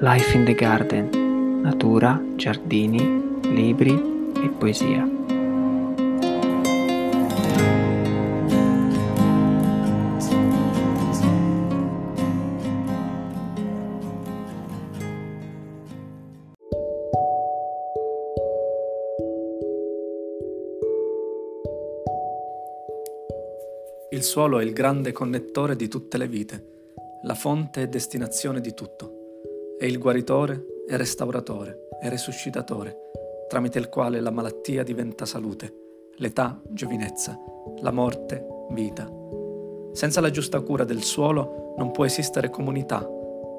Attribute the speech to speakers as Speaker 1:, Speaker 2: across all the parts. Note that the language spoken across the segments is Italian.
Speaker 1: Life in the Garden, natura, giardini, libri e poesia.
Speaker 2: Il suolo è il grande connettore di tutte le vite, la fonte e destinazione di tutto. È il guaritore e restauratore e resuscitatore, tramite il quale la malattia diventa salute, l'età giovinezza, la morte vita. Senza la giusta cura del suolo non può esistere comunità,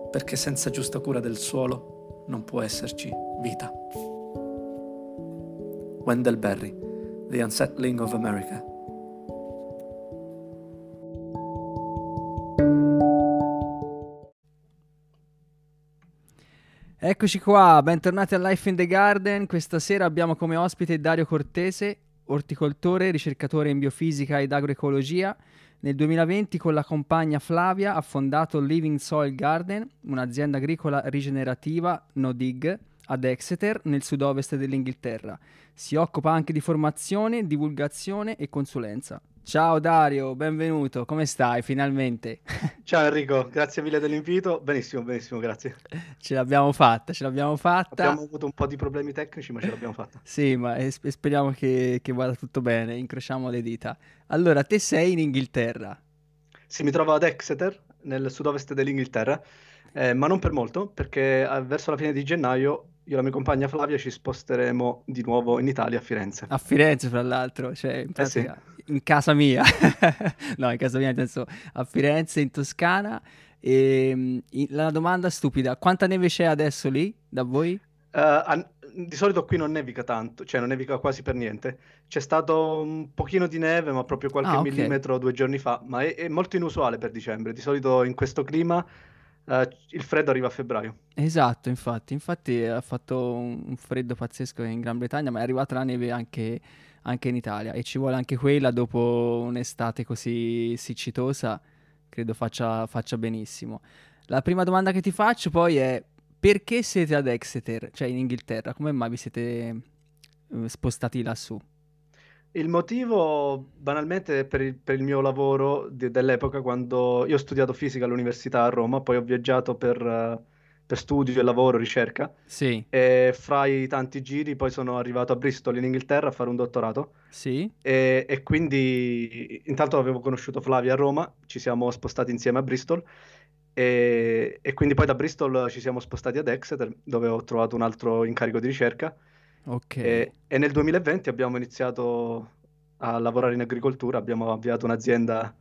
Speaker 2: perché senza giusta cura del suolo non può esserci vita. Wendell Berry, The Unsettling of America.
Speaker 3: Eccoci qua, bentornati a Life in the Garden. Questa sera abbiamo come ospite Dario Cortese, orticoltore, ricercatore in biofisica ed agroecologia. Nel 2020 con la compagna Flavia ha fondato Living Soil Garden, un'azienda agricola rigenerativa no dig ad Exeter, nel sud-ovest dell'Inghilterra. Si occupa anche di formazione, divulgazione e consulenza. Ciao Dario, benvenuto, come stai finalmente?
Speaker 4: Ciao Enrico, grazie mille dell'invito. Benissimo, benissimo, grazie.
Speaker 3: Ce l'abbiamo fatta, ce l'abbiamo fatta.
Speaker 4: Abbiamo avuto un po' di problemi tecnici, ma ce l'abbiamo fatta.
Speaker 3: sì, ma sp- speriamo che, che vada tutto bene, incrociamo le dita. Allora, te sei in Inghilterra?
Speaker 4: Sì, mi trovo ad Exeter, nel sud-ovest dell'Inghilterra, eh, ma non per molto, perché eh, verso la fine di gennaio io e la mia compagna Flavia ci sposteremo di nuovo in Italia, a Firenze.
Speaker 3: A Firenze, fra l'altro, cioè in,
Speaker 4: Eh sì.
Speaker 3: pratica, in casa mia. no, in casa mia, nel a Firenze, in Toscana. E i- la domanda stupida, quanta neve c'è adesso lì da voi?
Speaker 4: Eh, an- di solito qui non nevica tanto, cioè non nevica quasi per niente. C'è stato un pochino di neve, ma proprio qualche
Speaker 3: Ah, ok.
Speaker 4: millimetro due giorni fa, ma è, è molto inusuale per dicembre. Di solito in questo clima eh, il freddo arriva a febbraio.
Speaker 3: Esatto, infatti, infatti ha fatto un, un freddo pazzesco in Gran Bretagna, ma è arrivata la neve anche, anche in Italia e ci vuole anche quella dopo un'estate così siccitosa, credo faccia, faccia benissimo. La prima domanda che ti faccio poi è perché siete ad Exeter, cioè in Inghilterra? Come mai vi siete eh, spostati lassù?
Speaker 4: Il motivo, banalmente, è per il, per il mio lavoro di- dell'epoca, quando io ho studiato fisica all'università a Roma, poi ho viaggiato per, per studio lavoro, ricerca,
Speaker 3: Sì,
Speaker 4: e fra i tanti giri poi sono arrivato a Bristol in Inghilterra a fare un dottorato.
Speaker 3: Sì,
Speaker 4: e, e quindi intanto avevo conosciuto Flavia a Roma, ci siamo spostati insieme a Bristol. E, e quindi poi da Bristol ci siamo spostati ad Exeter dove ho trovato un altro incarico di ricerca
Speaker 3: ok.
Speaker 4: e, e nel 2020 abbiamo iniziato a lavorare in agricoltura, abbiamo avviato un'azienda,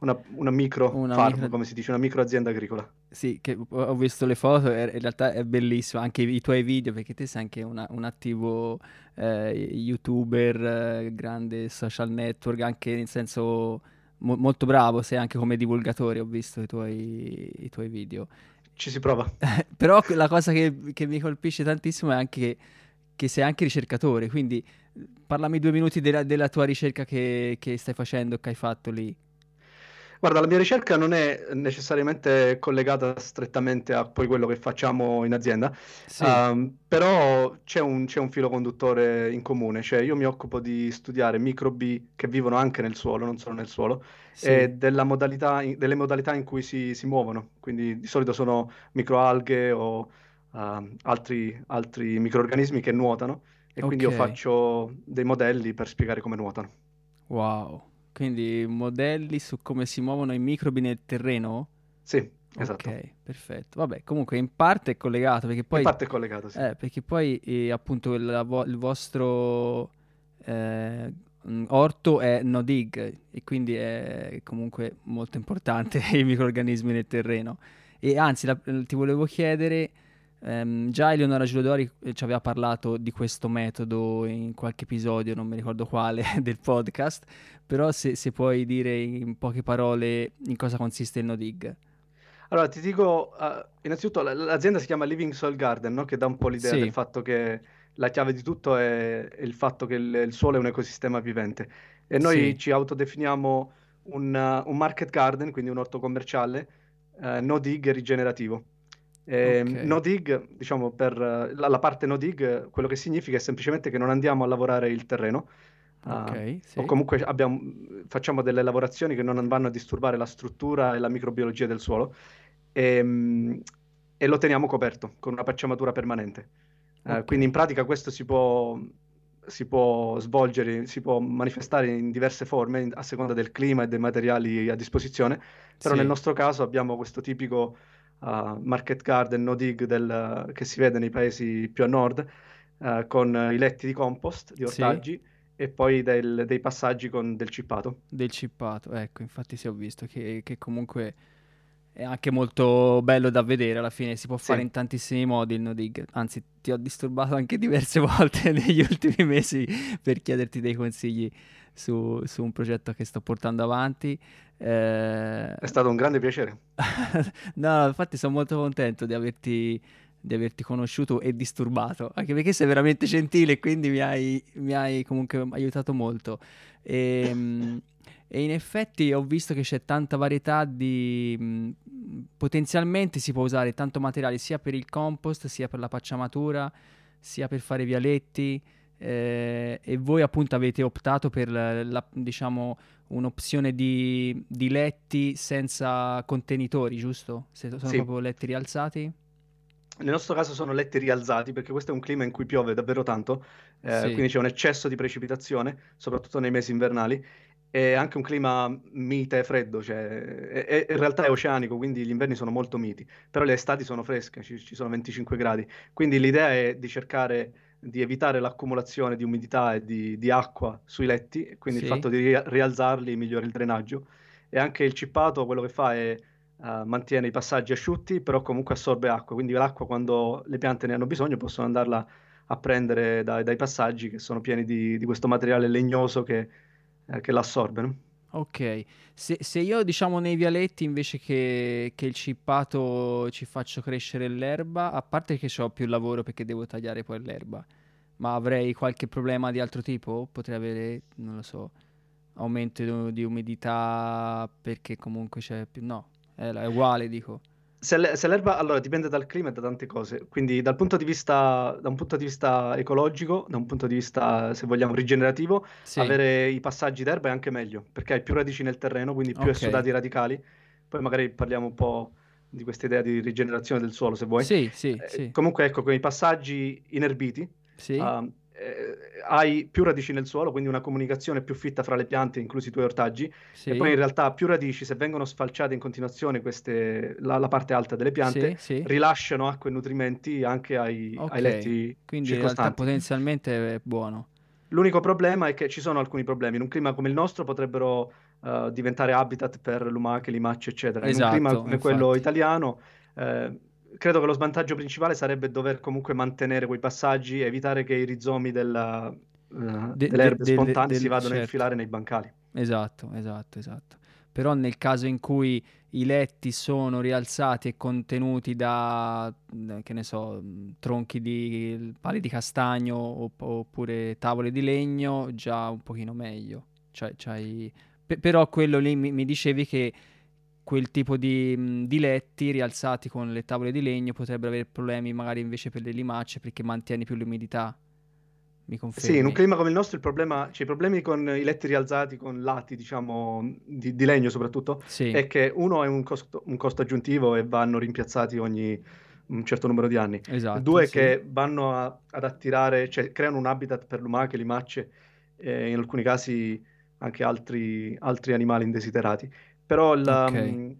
Speaker 4: una, una micro
Speaker 3: Una
Speaker 4: farm,
Speaker 3: micro-
Speaker 4: come si dice, una micro azienda agricola.
Speaker 3: Sì, che ho- visto le foto e in realtà è bellissimo, anche i, i tuoi video, perché te sei anche una- un attivo eh, youtuber, eh, grande social network, anche nel senso mo- molto bravo, sei anche come divulgatore, ho visto i tuoi, i tuoi video.
Speaker 4: Ci si prova.
Speaker 3: Però la cosa che, che mi colpisce tantissimo è anche che, che sei anche ricercatore, quindi parlami due minuti della, della tua ricerca che, che stai facendo, che hai fatto lì.
Speaker 4: Guarda, la mia ricerca non è necessariamente collegata strettamente a poi quello che facciamo in azienda,
Speaker 3: Sì,
Speaker 4: ehm, però c'è un, c'è un filo conduttore in comune, cioè io mi occupo di studiare microbi che vivono anche nel suolo, non solo nel suolo,
Speaker 3: sì,
Speaker 4: e della modalità in- delle modalità in cui si, si muovono. Quindi di solito sono microalghe o altri, altri microrganismi che nuotano e quindi io faccio dei modelli per spiegare come nuotano.
Speaker 3: Wow, quindi modelli su come si muovono i microbi nel terreno?
Speaker 4: Sì, esatto.
Speaker 3: Ok, perfetto. Vabbè, comunque in parte è collegato perché
Speaker 4: In
Speaker 3: poi,
Speaker 4: parte è collegato, sì.
Speaker 3: eh, perché poi eh, appunto il, vo- il vostro eh, mm, orto è no dig e quindi è comunque molto importante i microrganismi nel terreno. E anzi, la- ti volevo chiedere, ehm, già Eleonora Giulodori eh, ci aveva parlato di questo metodo in qualche episodio, non mi ricordo quale, del podcast, però se, se puoi dire in poche parole in cosa consiste il no dig.
Speaker 4: Allora, ti dico, eh, innanzitutto l'azienda si chiama Living Soil Garden, no? Che dà un po' l'idea
Speaker 3: Sì.
Speaker 4: del fatto che la chiave di tutto è, è il fatto che il, il suolo è un ecosistema vivente. E noi
Speaker 3: Sì.
Speaker 4: ci autodefiniamo un, uh, un market garden, quindi un orto commerciale, eh, no dig e rigenerativo. Eh,
Speaker 3: Ok.
Speaker 4: no dig, diciamo, per la, la parte no dig, quello che significa è semplicemente che non andiamo a lavorare il terreno, ah,
Speaker 3: Ok, sì.
Speaker 4: o comunque abbiamo- facciamo delle lavorazioni che non vanno a disturbare la struttura e la microbiologia del suolo, ehm, e, lo teniamo coperto con una pacciamatura permanente. Eh,
Speaker 3: Ok.
Speaker 4: quindi in pratica questo si può, si può svolgere, si può manifestare in diverse forme a seconda del clima e dei materiali a disposizione, però
Speaker 3: Sì.
Speaker 4: nel nostro caso abbiamo questo tipico uh, market garden no dig del- che si vede nei paesi più a nord, uh, con i letti di compost, di
Speaker 3: Sì.
Speaker 4: ortaggi, e poi del- dei passaggi con del cippato.
Speaker 3: Del cippato, ecco, infatti sì, ho visto che, che comunque è anche molto bello da vedere, alla fine si può fare
Speaker 4: Sì.
Speaker 3: in tantissimi modi il no dig, anzi ti ho disturbato anche diverse volte negli ultimi mesi per chiederti dei consigli su, su un progetto che sto portando avanti. Eh,
Speaker 4: È stato un grande piacere.
Speaker 3: No, infatti sono molto contento di averti, di averti conosciuto e disturbato, anche perché sei veramente gentile e quindi mi hai, mi hai comunque aiutato molto. E, e in effetti ho visto che c'è tanta varietà di... mh, Potenzialmente si può usare tanto materiale sia per il compost, sia per la pacciamatura, sia per fare vialetti. Eh, e voi appunto avete optato per la, la- diciamo un'opzione di, di letti senza contenitori, giusto? Se sono
Speaker 4: Sì.
Speaker 3: proprio letti rialzati?
Speaker 4: Nel nostro caso sono letti rialzati perché questo è un clima in cui piove davvero tanto, eh,
Speaker 3: Sì.
Speaker 4: quindi c'è un eccesso di precipitazione, soprattutto nei mesi invernali, e anche un clima mite e freddo, cioè, è- è- in realtà è oceanico, quindi gli inverni sono molto miti, però le estati sono fresche, ci, ci sono 25 gradi, quindi l'idea è di cercare di evitare l'accumulazione di umidità e di, di acqua sui letti, quindi il
Speaker 3: Sì.
Speaker 4: fatto di ri- rialzarli migliora il drenaggio, e anche il cippato quello che fa è eh, mantiene i passaggi asciutti, però comunque assorbe acqua, quindi l'acqua quando le piante ne hanno bisogno possono andarla a prendere dai, dai passaggi che sono pieni di, di questo materiale legnoso che, eh, che l'assorbe. no?
Speaker 3: Ok, se, se io diciamo nei vialetti invece che, che il cippato ci faccio crescere l'erba, a parte che ho più lavoro perché devo tagliare poi l'erba, ma avrei qualche problema di altro tipo? Potrei avere, non lo so, aumento di, di umidità perché comunque c'è più... No, è, è uguale dico.
Speaker 4: Se, le- se l'erba, allora dipende dal clima e da tante cose, quindi dal punto di vista, da un punto di vista ecologico, da un punto di vista, se vogliamo, rigenerativo,
Speaker 3: Sì,
Speaker 4: avere i passaggi d'erba è anche meglio, perché hai più radici nel terreno, quindi più
Speaker 3: ok.
Speaker 4: esodati radicali. Poi magari parliamo un po' di questa idea di rigenerazione del suolo, se vuoi.
Speaker 3: Sì, sì,
Speaker 4: Eh,
Speaker 3: sì,
Speaker 4: comunque, ecco, con i passaggi inerbiti,
Speaker 3: sì,
Speaker 4: ah, eh, hai più radici nel suolo, quindi una comunicazione più fitta fra le piante, inclusi i tuoi ortaggi,
Speaker 3: sì,
Speaker 4: e poi in realtà più radici, se vengono sfalciate in continuazione queste, la, la parte alta delle piante,
Speaker 3: sì, sì.
Speaker 4: rilasciano acqua e nutrimenti anche ai, ai
Speaker 3: Ok,
Speaker 4: letti
Speaker 3: quindi in realtà potenzialmente è buono.
Speaker 4: L'unico problema è che ci sono alcuni problemi. In un clima come il nostro potrebbero eh, diventare habitat per lumache, limacie, eccetera. In un clima
Speaker 3: Esatto,
Speaker 4: come quello
Speaker 3: infatti.
Speaker 4: italiano, eh, credo che lo svantaggio principale sarebbe dover comunque mantenere quei passaggi, evitare che i rizomi della, eh,
Speaker 3: De-
Speaker 4: delle
Speaker 3: de-
Speaker 4: erbe
Speaker 3: delle-
Speaker 4: spontanee si
Speaker 3: del-
Speaker 4: vadano a
Speaker 3: certo.
Speaker 4: infilare nei bancali.
Speaker 3: Esatto, esatto, esatto. Però nel caso in cui i letti sono rialzati e contenuti da, che ne so, tronchi di pali di castagno opp- oppure tavole di legno, già un pochino meglio. Cioè, c'hai- pe- però quello lì mi, mi dicevi che quel tipo di, mh, di letti rialzati con le tavole di legno potrebbero avere problemi magari invece per le limace perché mantieni più l'umidità. Mi
Speaker 4: Sì, in un
Speaker 3: confermi?
Speaker 4: clima come il nostro il problema, cioè, i problemi con i letti rialzati, con lati, diciamo, di, di legno soprattutto,
Speaker 3: Sì,
Speaker 4: è che uno è un costo, un costo aggiuntivo e vanno rimpiazzati ogni un certo numero di anni.
Speaker 3: esatto,
Speaker 4: Due
Speaker 3: sì.
Speaker 4: che vanno a- ad attirare, cioè creano un habitat per lumache, limacce e in alcuni casi anche altri, altri animali indesiderati. Però il,
Speaker 3: Ok.
Speaker 4: um,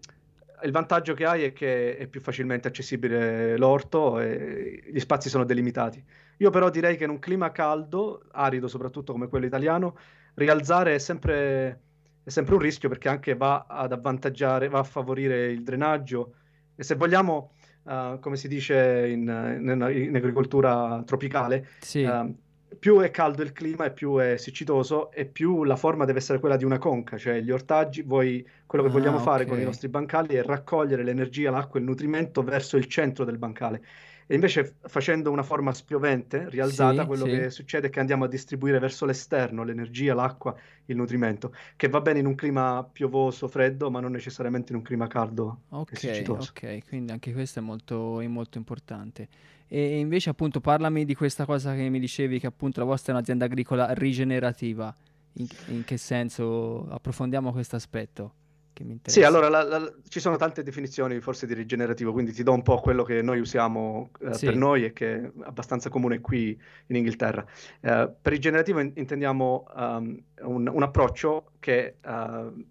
Speaker 4: il vantaggio che hai è che è più facilmente accessibile l'orto e gli spazi sono delimitati. Io però direi che in un clima caldo, arido soprattutto come quello italiano, rialzare è sempre, è sempre un rischio perché anche va ad avvantaggiare, va a favorire il drenaggio e se vogliamo, eh, come si dice in, in- in agricoltura tropicale,
Speaker 3: Sì.
Speaker 4: eh, più è caldo il clima e più è siccitoso e più la forma deve essere quella di una conca, cioè gli ortaggi, voi, quello che vogliamo
Speaker 3: Ah,
Speaker 4: fare con i nostri bancali è raccogliere l'energia, l'acqua e il nutrimento verso il centro del bancale E invece facendo una forma spiovente, rialzata,
Speaker 3: Sì,
Speaker 4: quello
Speaker 3: sì.
Speaker 4: che succede è che andiamo a distribuire verso l'esterno l'energia, l'acqua, il nutrimento, che va bene in un clima piovoso, freddo, ma non necessariamente in un clima caldo
Speaker 3: Ok, ok, quindi anche questo è molto, è molto importante. E invece appunto parlami di questa cosa che mi dicevi che appunto la vostra è un'azienda agricola rigenerativa. In, in che senso? Approfondiamo questo aspetto che mi
Speaker 4: Sì, allora la- la- ci sono tante definizioni forse di rigenerativo, quindi ti do un po' quello che noi usiamo eh, per
Speaker 3: Sì,
Speaker 4: noi e che è abbastanza comune qui in Inghilterra. Eh, per rigenerativo in- intendiamo um, un, un approccio che uh,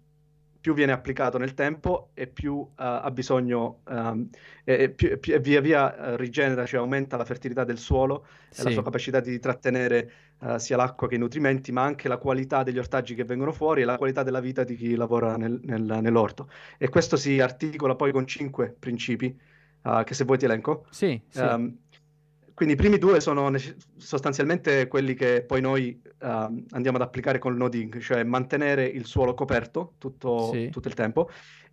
Speaker 4: più viene applicato nel tempo e più uh, ha bisogno, um, e, più- più- via via uh, rigenera, cioè aumenta la fertilità del suolo e la sua
Speaker 3: sì,
Speaker 4: capacità di trattenere uh, sia l'acqua che i nutrimenti, ma anche la qualità degli ortaggi che vengono fuori e la qualità della vita di chi lavora nel- nel- nell'orto. E questo si articola poi con cinque principi, che se vuoi ti elenco.
Speaker 3: sì, sì,
Speaker 4: Ehm, quindi i primi due sono sostanzialmente quelli che poi noi ehm, andiamo ad applicare col nodding, cioè mantenere il suolo coperto tutto,
Speaker 3: sì,
Speaker 4: tutto il tempo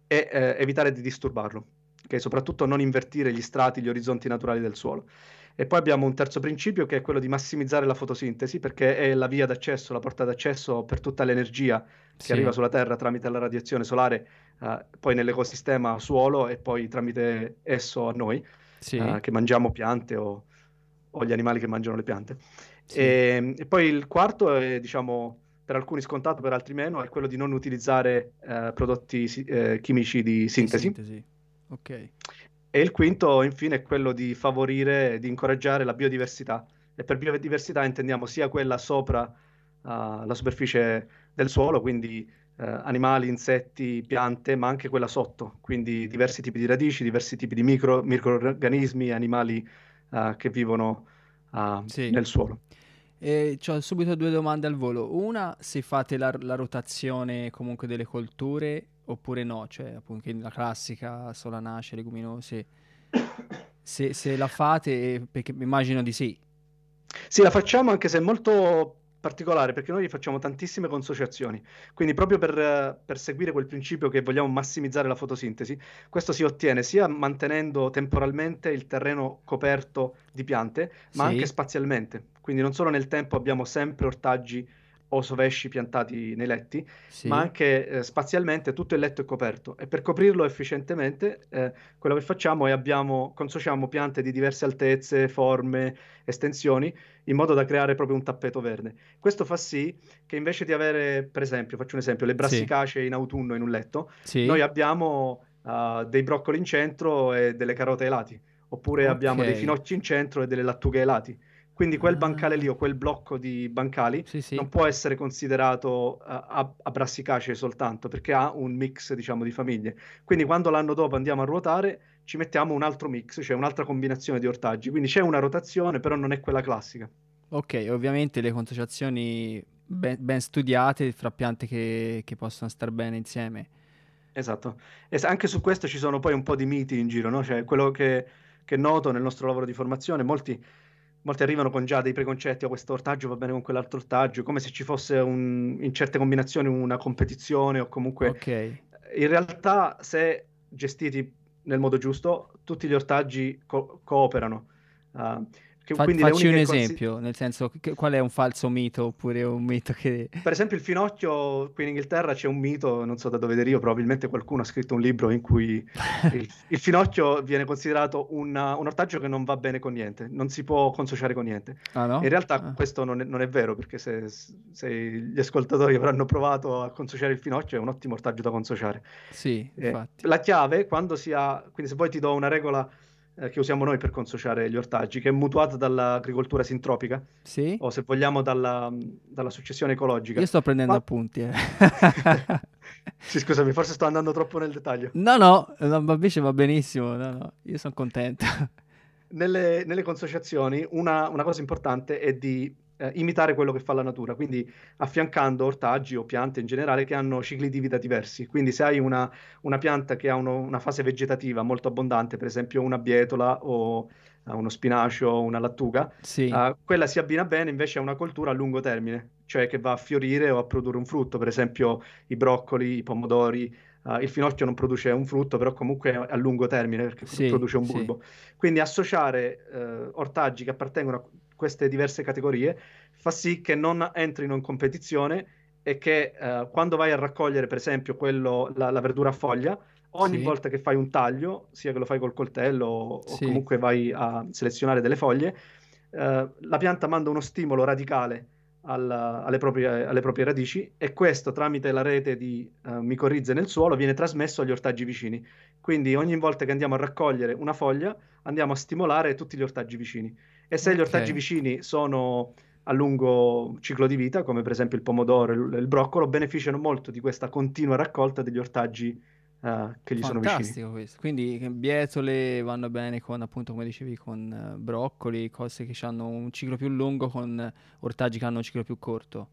Speaker 4: e eh, evitare di disturbarlo, ok? Soprattutto non invertire gli strati, gli orizzonti naturali del suolo. E poi abbiamo un terzo principio che è quello di massimizzare la fotosintesi, perché è la via d'accesso, la porta d'accesso per tutta l'energia che arriva
Speaker 3: sì,
Speaker 4: sulla Terra tramite la radiazione solare, eh, poi nell'ecosistema suolo e poi tramite esso a noi
Speaker 3: sì,
Speaker 4: eh, che mangiamo piante o, o gli animali che mangiano le piante.
Speaker 3: sì,
Speaker 4: E, e poi il quarto è, diciamo, per alcuni scontato, per altri meno, è quello di non utilizzare eh, prodotti eh, chimici di
Speaker 3: di
Speaker 4: sintesi.
Speaker 3: sintesi. Ok,
Speaker 4: E il quinto, infine, è quello di favorire di incoraggiare la biodiversità. E per biodiversità intendiamo sia quella sopra eh, la superficie del suolo, quindi eh, animali, insetti, piante, ma anche quella sotto, quindi diversi tipi di radici, diversi tipi di micro- microorganismi, animali eh, che vivono eh,
Speaker 3: sì.
Speaker 4: nel suolo.
Speaker 3: E ho subito due domande al volo. Una, se fate la, la rotazione comunque delle colture oppure no, cioè appunto la classica solanacee, leguminose. Se, se la fate, perché immagino di sì.
Speaker 4: Sì, la facciamo anche se è molto particolare perché noi facciamo tantissime consociazioni. Quindi proprio per, per seguire quel principio che vogliamo massimizzare la fotosintesi, questo si ottiene sia mantenendo temporalmente il terreno coperto di piante, ma anche
Speaker 3: Sì,
Speaker 4: spazialmente. Quindi non solo nel tempo abbiamo sempre ortaggi o sovesci piantati nei letti, ma
Speaker 3: sì,
Speaker 4: anche eh, spazialmente tutto il letto è coperto e per coprirlo efficientemente eh, quello che facciamo è abbiamo, consociamo piante di diverse altezze, forme, estensioni in modo da creare proprio un tappeto verde. Questo fa sì che invece di avere, per esempio, faccio un esempio, le
Speaker 3: sì,
Speaker 4: brassicacee in autunno in un letto, noi
Speaker 3: sì.
Speaker 4: abbiamo uh, dei broccoli in centro e delle carote ai lati, oppure
Speaker 3: Ok.
Speaker 4: abbiamo dei finocchi in centro e delle lattughe ai lati. Quindi quel bancale lì
Speaker 3: Ah,
Speaker 4: o quel blocco di bancali
Speaker 3: sì,
Speaker 4: non
Speaker 3: sì.
Speaker 4: può essere considerato uh, a, a brassicacee soltanto perché ha un mix, diciamo, di famiglie. Quindi quando l'anno dopo andiamo a ruotare, ci mettiamo un altro mix, cioè un'altra combinazione di ortaggi. Quindi c'è una rotazione, però non è quella classica.
Speaker 3: Ok, ovviamente le consociazioni ben, ben studiate fra piante che, che possono star bene insieme.
Speaker 4: Esatto. E anche su questo ci sono poi un po' di miti in giro, no? Cioè, quello che, che noto nel nostro lavoro di formazione, molti, molti arrivano con già dei preconcetti, oh, questo ortaggio va bene con quell'altro ortaggio, come se ci fosse un- in certe combinazioni una competizione o comunque...
Speaker 3: Ok,
Speaker 4: In realtà, se gestiti nel modo giusto, tutti gli ortaggi co- cooperano. Ah, che-
Speaker 3: Fa- facci un
Speaker 4: uniche consi-
Speaker 3: esempio, nel senso, che- qual è un falso mito oppure un mito che...
Speaker 4: Per esempio il finocchio, qui in Inghilterra c'è un mito, non so da dove deriva, probabilmente qualcuno ha scritto un libro in cui il, il finocchio viene considerato una- un ortaggio che non va bene con niente, non si può consociare con niente.
Speaker 3: Ah no?
Speaker 4: In realtà
Speaker 3: Ah,
Speaker 4: questo non è, non è vero, perché se, se gli ascoltatori avranno provato a consociare il finocchio è un ottimo ortaggio da consociare.
Speaker 3: sì,
Speaker 4: Eh,
Speaker 3: infatti.
Speaker 4: la chiave, quando si ha, quindi se poi ti do una regola eh, che usiamo noi per consociare gli ortaggi, che è mutuata dall'agricoltura sintropica,
Speaker 3: Sì?
Speaker 4: o se vogliamo dalla, dalla successione ecologica.
Speaker 3: Io sto prendendo
Speaker 4: Qua-
Speaker 3: appunti, eh.
Speaker 4: Sì, scusami, forse sto andando troppo nel dettaglio.
Speaker 3: No, no, ma invece va benissimo, no, no, io sono contento.
Speaker 4: Nelle, nelle consociazioni una, una cosa importante è di eh, imitare quello che fa la natura, quindi affiancando ortaggi o piante in generale che hanno cicli di vita diversi. Quindi se hai una, una pianta che ha uno- una fase vegetativa molto abbondante, per esempio una bietola o eh, uno spinacio o una lattuga,
Speaker 3: Sì,
Speaker 4: eh, quella si abbina bene invece a una coltura a lungo termine, cioè che va a fiorire o a produrre un frutto, per esempio i broccoli, i pomodori, Uh, il finocchio non produce un frutto, però comunque a lungo termine perché sì, produce un bulbo. Sì. Quindi associare uh, ortaggi che appartengono a queste diverse categorie fa sì che non entrino in competizione e che uh, quando vai a raccogliere, per esempio, quello, la, la verdura a foglia, ogni sì. volta che fai un taglio, sia che lo fai col coltello o, o comunque vai a selezionare delle foglie, la pianta manda uno stimolo radicale alla, alle, proprie, alle, proprie, radici e questo tramite la rete di uh, micorrize nel suolo viene trasmesso agli ortaggi vicini. Quindi ogni volta che andiamo a raccogliere una foglia andiamo a stimolare tutti gli ortaggi vicini. E se okay. gli ortaggi vicini sono a lungo ciclo di vita, come per esempio il pomodoro e il, broccolo, beneficiano molto di questa continua raccolta degli ortaggi uh, che gli sono vicini.
Speaker 3: Fantastico questo. Quindi bietole vanno bene con, appunto, come dicevi, con uh, broccoli, cose che hanno un ciclo più lungo, con ortaggi che hanno un ciclo più corto.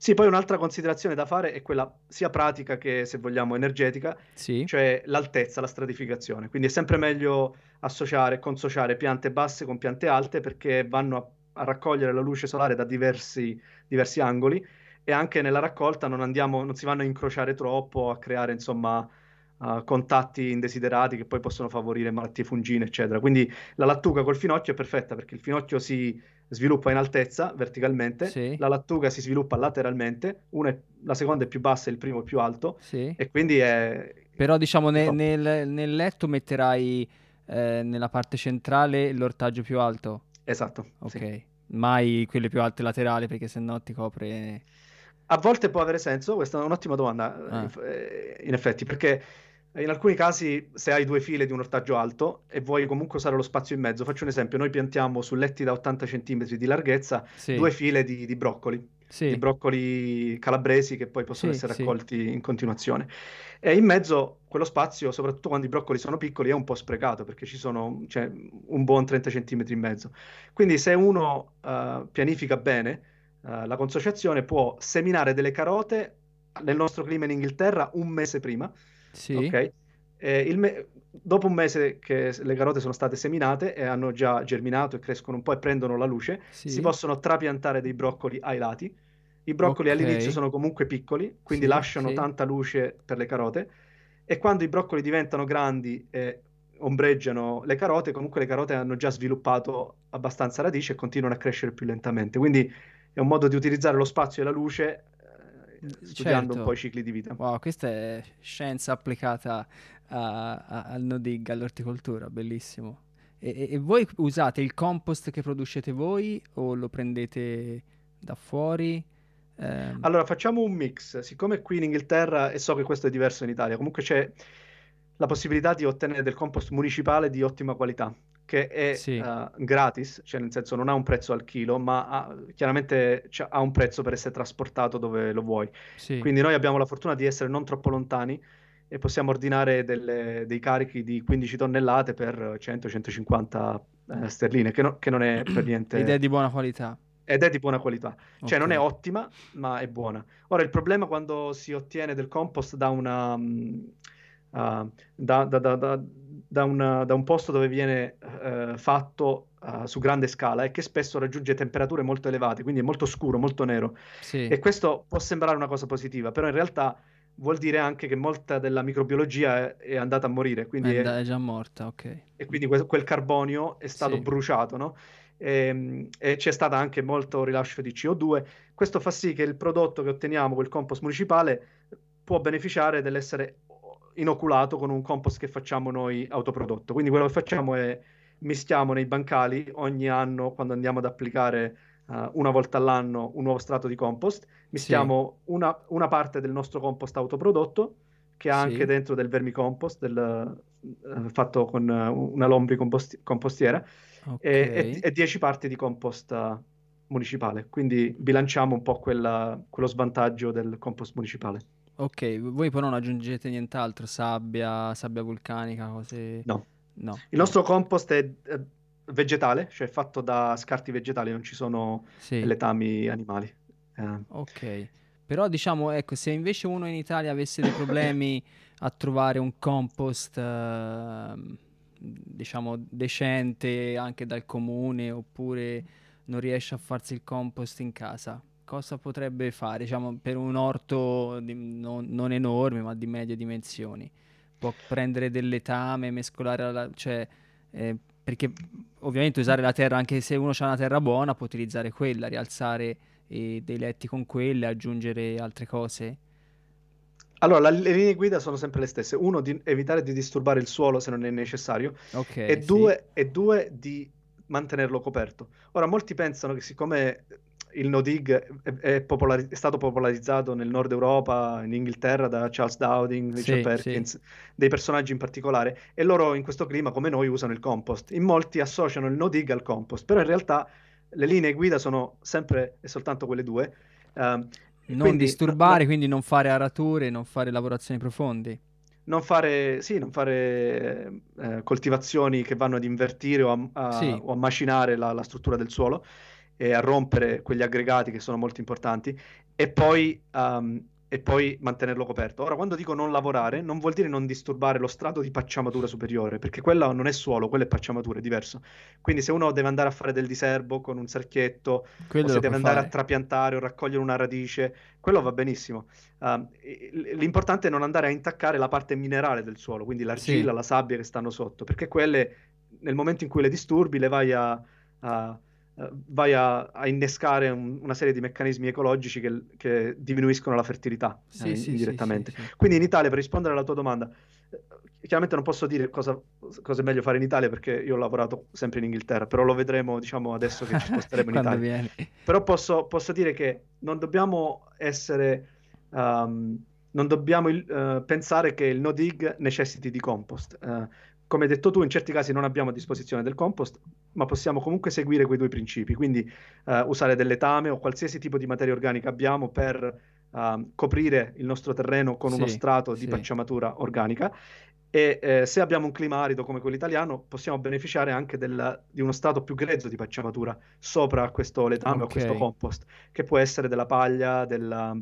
Speaker 4: Sì, poi un'altra considerazione da fare è quella sia pratica che, se vogliamo, energetica, sì. cioè l'altezza, la stratificazione. Quindi è sempre meglio associare e consociare piante basse con piante alte perché vanno a, a raccogliere la luce solare da diversi, diversi, angoli e anche nella raccolta non, andiamo, non si vanno a incrociare troppo, a creare insomma uh, contatti indesiderati che poi possono favorire malattie fungine, eccetera. Quindi la lattuga col finocchio è perfetta perché il finocchio si sviluppa in altezza verticalmente, sì. la lattuga si sviluppa lateralmente, è, la seconda è più bassa e il primo è più alto, sì. e quindi è...
Speaker 3: Però diciamo ne, nel, nel, letto metterai eh, nella parte centrale l'ortaggio più alto?
Speaker 4: Esatto.
Speaker 3: Ok, sì. mai quelle più alte laterali perché sennò ti copre...
Speaker 4: A volte può avere senso, questa è un'ottima domanda, ah. in effetti, perché in alcuni casi, se hai due file di un ortaggio alto e vuoi comunque usare lo spazio in mezzo, faccio un esempio: noi piantiamo su letti da 80 cm di larghezza sì. due file di, di broccoli, sì. di broccoli calabresi che poi possono sì, essere raccolti in continuazione. E in mezzo quello spazio, soprattutto quando i broccoli sono piccoli, è un po' sprecato perché ci sono cioè, un buon 30 cm in mezzo. Quindi, se uno uh, pianifica bene uh, la consociazione, può seminare delle carote nel nostro clima in Inghilterra un mese prima
Speaker 3: sì. Ok.
Speaker 4: Eh, me- dopo un mese che le carote sono state seminate e hanno già germinato e crescono un po' e prendono la luce, sì. si possono trapiantare dei broccoli ai lati. I broccoli okay. all'inizio sono comunque piccoli, quindi sì, lasciano sì. tanta luce per le carote. E quando i broccoli diventano grandi e ombreggiano le carote, comunque le carote hanno già sviluppato abbastanza radice e continuano a crescere più lentamente. Quindi è un modo di utilizzare lo spazio e la luce studiando certo. un po' i cicli di vita.
Speaker 3: Wow, questa è scienza applicata a, a, al no dig, all'orticoltura, bellissimo. E, e, voi usate il compost che producete voi o lo prendete da fuori?
Speaker 4: Eh... Allora facciamo un mix, siccome qui in Inghilterra, e so che questo è diverso in Italia, comunque c'è la possibilità di ottenere del compost municipale di ottima qualità che è sì. uh, gratis, cioè nel senso non ha un prezzo al chilo, ma ha, chiaramente ha un prezzo per essere trasportato dove lo vuoi. Sì. Quindi noi abbiamo la fortuna di essere non troppo lontani e possiamo ordinare delle, dei carichi di 15 tonnellate per 100-150 eh, sterline, che, no, che, non è per niente...
Speaker 3: Ed è di buona qualità.
Speaker 4: Ed è di buona qualità, cioè okay. non è ottima, ma è buona. Ora, il problema quando si ottiene del compost da una... Um, uh, da, da, da, da, una, da un posto dove viene uh, fatto uh, su grande scala e che spesso raggiunge temperature molto elevate, quindi è molto scuro, molto nero. Sì. E questo può sembrare una cosa positiva, però in realtà vuol dire anche che molta della microbiologia è, è andata a morire. Quindi
Speaker 3: è, è, già morta, ok.
Speaker 4: E quindi que- quel carbonio è stato sì. bruciato, no? E, ehm, e, c'è stato anche molto rilascio di CO2. Questo fa sì che il prodotto che otteniamo, quel compost municipale, può beneficiare dell'essere inoculato con un compost che facciamo noi autoprodotto. Quindi quello che facciamo è mischiamo nei bancali ogni anno quando andiamo ad applicare uh, una volta all'anno un nuovo strato di compost, mischiamo sì. una, una, parte del nostro compost autoprodotto che ha sì. anche dentro del vermicompost del, uh, fatto con uh, una lombri compost- compostiera okay. e, 10 parti di compost municipale. Quindi bilanciamo un po' quella, quello svantaggio del compost municipale.
Speaker 3: Ok, voi però non aggiungete nient'altro, sabbia, sabbia vulcanica, cose...
Speaker 4: No. no. Il nostro compost è vegetale, cioè fatto da scarti vegetali, non ci sono sì. letami animali.
Speaker 3: Eh. Ok, però diciamo, ecco, se invece uno in Italia avesse dei problemi a trovare un compost, eh, diciamo, decente anche dal comune, oppure non riesce a farsi il compost in casa, cosa potrebbe fare, diciamo, per un orto di- non, non enorme, ma di medie dimensioni? Può prendere del letame, mescolare, la, cioè, eh, perché ovviamente usare la terra, anche se uno ha una terra buona, può utilizzare quella, rialzare eh, dei letti con quelle, aggiungere altre cose.
Speaker 4: Allora, le linee guida sono sempre le stesse. Uno, di evitare di disturbare il suolo se non è necessario.
Speaker 3: Ok,
Speaker 4: E
Speaker 3: sì.
Speaker 4: due, e due, di mantenerlo coperto. Ora, molti pensano che siccome il no dig è, è popolari- è stato popolarizzato nel nord Europa, in Inghilterra, da Charles Dowding, Richard
Speaker 3: Sì, sì.
Speaker 4: Perkins, dei personaggi in particolare, e loro in questo clima, come noi, usano il compost. In molti associano il no dig al compost, però in realtà le linee guida sono sempre e soltanto quelle due. Ehm,
Speaker 3: Non
Speaker 4: quindi
Speaker 3: disturbare,
Speaker 4: no-
Speaker 3: quindi non fare arature, non fare lavorazioni profonde.
Speaker 4: non fare, sì, non fare eh, coltivazioni che vanno ad invertire o a, a-
Speaker 3: Sì.
Speaker 4: o a macinare la, la struttura del suolo e a rompere quegli aggregati che sono molto importanti e poi, um, e poi mantenerlo coperto. Ora, quando dico non lavorare, non vuol dire non disturbare lo strato di pacciamatura superiore, perché quello non è suolo, quello è pacciamatura, è diverso. Quindi se uno deve andare a fare del diserbo con un cerchietto
Speaker 3: Quello
Speaker 4: o se deve andare
Speaker 3: fare.
Speaker 4: a trapiantare o raccogliere una radice, quello va benissimo. Um, l'importante è non andare a intaccare la parte minerale del suolo, quindi l'argilla,
Speaker 3: Sì.
Speaker 4: la sabbia che stanno sotto, perché quelle nel momento in cui le disturbi le vai a, a- vai a, a innescare un- una serie di meccanismi ecologici che, che diminuiscono la fertilità eh,
Speaker 3: Sì, sì, sì,
Speaker 4: indirettamente.
Speaker 3: sì.
Speaker 4: Quindi in Italia, per rispondere alla tua domanda, eh, chiaramente non posso dire cosa, cosa è meglio fare in Italia perché io ho lavorato sempre in Inghilterra, però lo vedremo, diciamo, adesso che ci sposteremo in Italia.
Speaker 3: vieni.
Speaker 4: Però posso, posso dire che non dobbiamo essere, um, non dobbiamo eh, pensare che il no dig necessiti di compost. Eh, come hai detto tu, in certi casi non abbiamo a disposizione del compost, ma possiamo comunque seguire quei due principi, quindi eh, usare del letame o qualsiasi tipo di materia organica abbiamo per ehm, coprire il nostro terreno con uno
Speaker 3: Sì,
Speaker 4: strato di
Speaker 3: sì.
Speaker 4: pacciamatura organica. E eh, se abbiamo un clima arido come quello italiano, possiamo beneficiare anche del- di uno strato più grezzo di pacciamatura sopra questo letame o a questo compost, che può essere della paglia, della,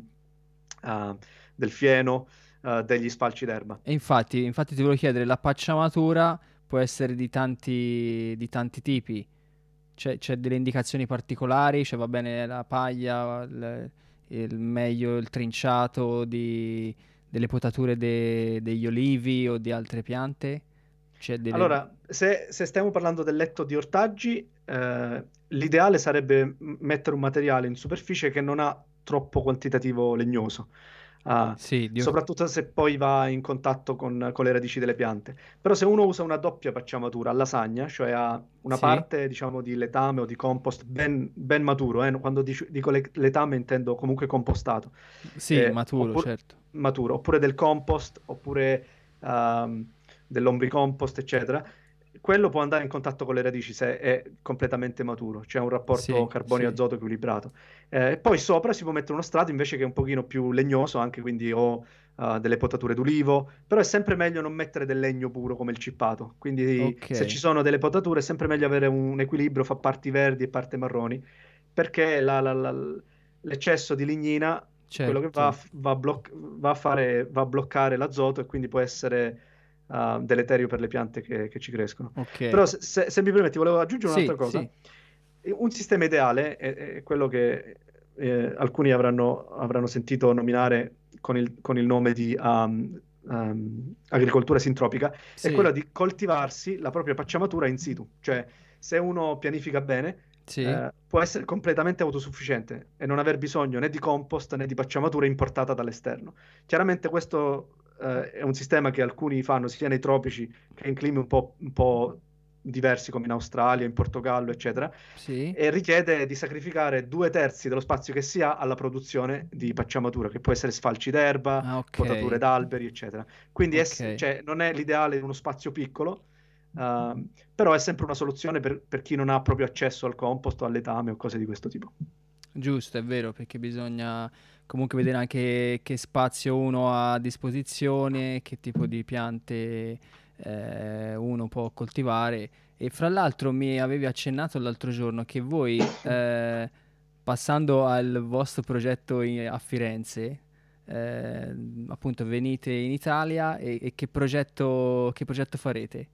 Speaker 4: ah, del fieno, ah, degli sfalci d'erba.
Speaker 3: E infatti, infatti ti volevo chiedere, la pacciamatura può essere di tanti, di tanti tipi? C'è, c'è delle indicazioni particolari? Cioè va bene la paglia, il, il meglio il trinciato di- delle potature de- degli olivi o di altre piante? Delle...
Speaker 4: Allora, se, se stiamo parlando del letto di ortaggi, eh, l'ideale sarebbe mettere un materiale in superficie che non ha troppo quantitativo legnoso, Ah,
Speaker 3: Sì,
Speaker 4: soprattutto se poi va in contatto con, con le radici delle piante. Però se uno usa una doppia pacciamatura a lasagna, cioè ha una
Speaker 3: Sì.
Speaker 4: parte, diciamo, di letame o di compost ben, ben maturo, eh, Quando dic- dico le- letame intendo comunque compostato,
Speaker 3: sì,
Speaker 4: eh,
Speaker 3: maturo,
Speaker 4: oppure-
Speaker 3: certo.
Speaker 4: maturo, oppure del compost, oppure ehm, dell'ombricompost, eccetera. Quello può andare in contatto con le radici se è completamente maturo, c'è un rapporto
Speaker 3: Sì,
Speaker 4: carbonio-azoto equilibrato. Eh, poi sopra si può mettere uno strato invece che è un pochino più legnoso, anche quindi o eh, delle potature d'ulivo, però è sempre meglio non mettere del legno puro come il cippato. Quindi
Speaker 3: Ok.
Speaker 4: se ci sono delle potature è sempre meglio avere un equilibrio fra parti verdi e parti marroni, perché la- la- la- l'eccesso di lignina quello che va,
Speaker 3: Certo.
Speaker 4: va bloc- va fare, va a bloccare l'azoto e quindi può essere uh, deleterio per le piante che, che ci crescono.
Speaker 3: Ok.
Speaker 4: Però se, se- se mi permetti, volevo aggiungere
Speaker 3: Sì,
Speaker 4: un'altra cosa.
Speaker 3: sì.
Speaker 4: Un sistema ideale è, è quello che eh, alcuni avranno, avranno sentito nominare con il, con il nome di um, um, agricoltura sintropica,
Speaker 3: Sì.
Speaker 4: è quello di coltivarsi la propria pacciamatura in situ. Cioè, se uno pianifica bene,
Speaker 3: Sì.
Speaker 4: eh, può essere completamente autosufficiente e non aver bisogno né di compost né di pacciamatura importata dall'esterno. Chiaramente questo eh, è un sistema che alcuni fanno sia nei tropici che in climi un po', un po' diversi come in Australia, in Portogallo, eccetera,
Speaker 3: Sì.
Speaker 4: e richiede di sacrificare due terzi dello spazio che si ha alla produzione di pacciamatura, che può essere sfalci d'erba,
Speaker 3: Ah, ok.
Speaker 4: potature d'alberi, eccetera. Quindi è-
Speaker 3: Ok.
Speaker 4: cioè, non è l'ideale di uno spazio piccolo, ehm, però è sempre una soluzione per, per chi non ha proprio accesso al compost o al letame o cose di questo tipo.
Speaker 3: Giusto, è vero, perché bisogna comunque vedere anche che spazio uno ha a disposizione, che tipo di piante eh, uno può coltivare. E fra l'altro mi avevi accennato l'altro giorno che voi, eh, passando al vostro progetto in- a Firenze, eh, appunto venite in Italia e, e che progetto, che progetto farete?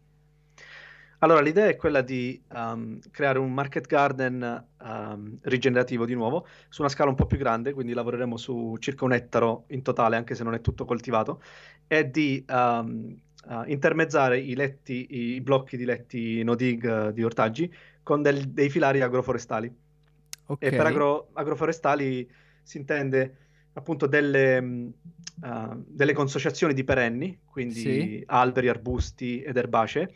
Speaker 4: Allora, l'idea è quella di um, creare un market garden um, rigenerativo di nuovo, su una scala un po' più grande, quindi lavoreremo su circa un ettaro in totale, anche se non è tutto coltivato, e di um, uh, intermezzare i letti, i blocchi di letti no dig uh, di ortaggi con del, dei filari agroforestali. Okay. E per agro, agroforestali si intende appunto delle, uh, delle consociazioni di perenni, quindi sì. alberi, arbusti ed erbacee,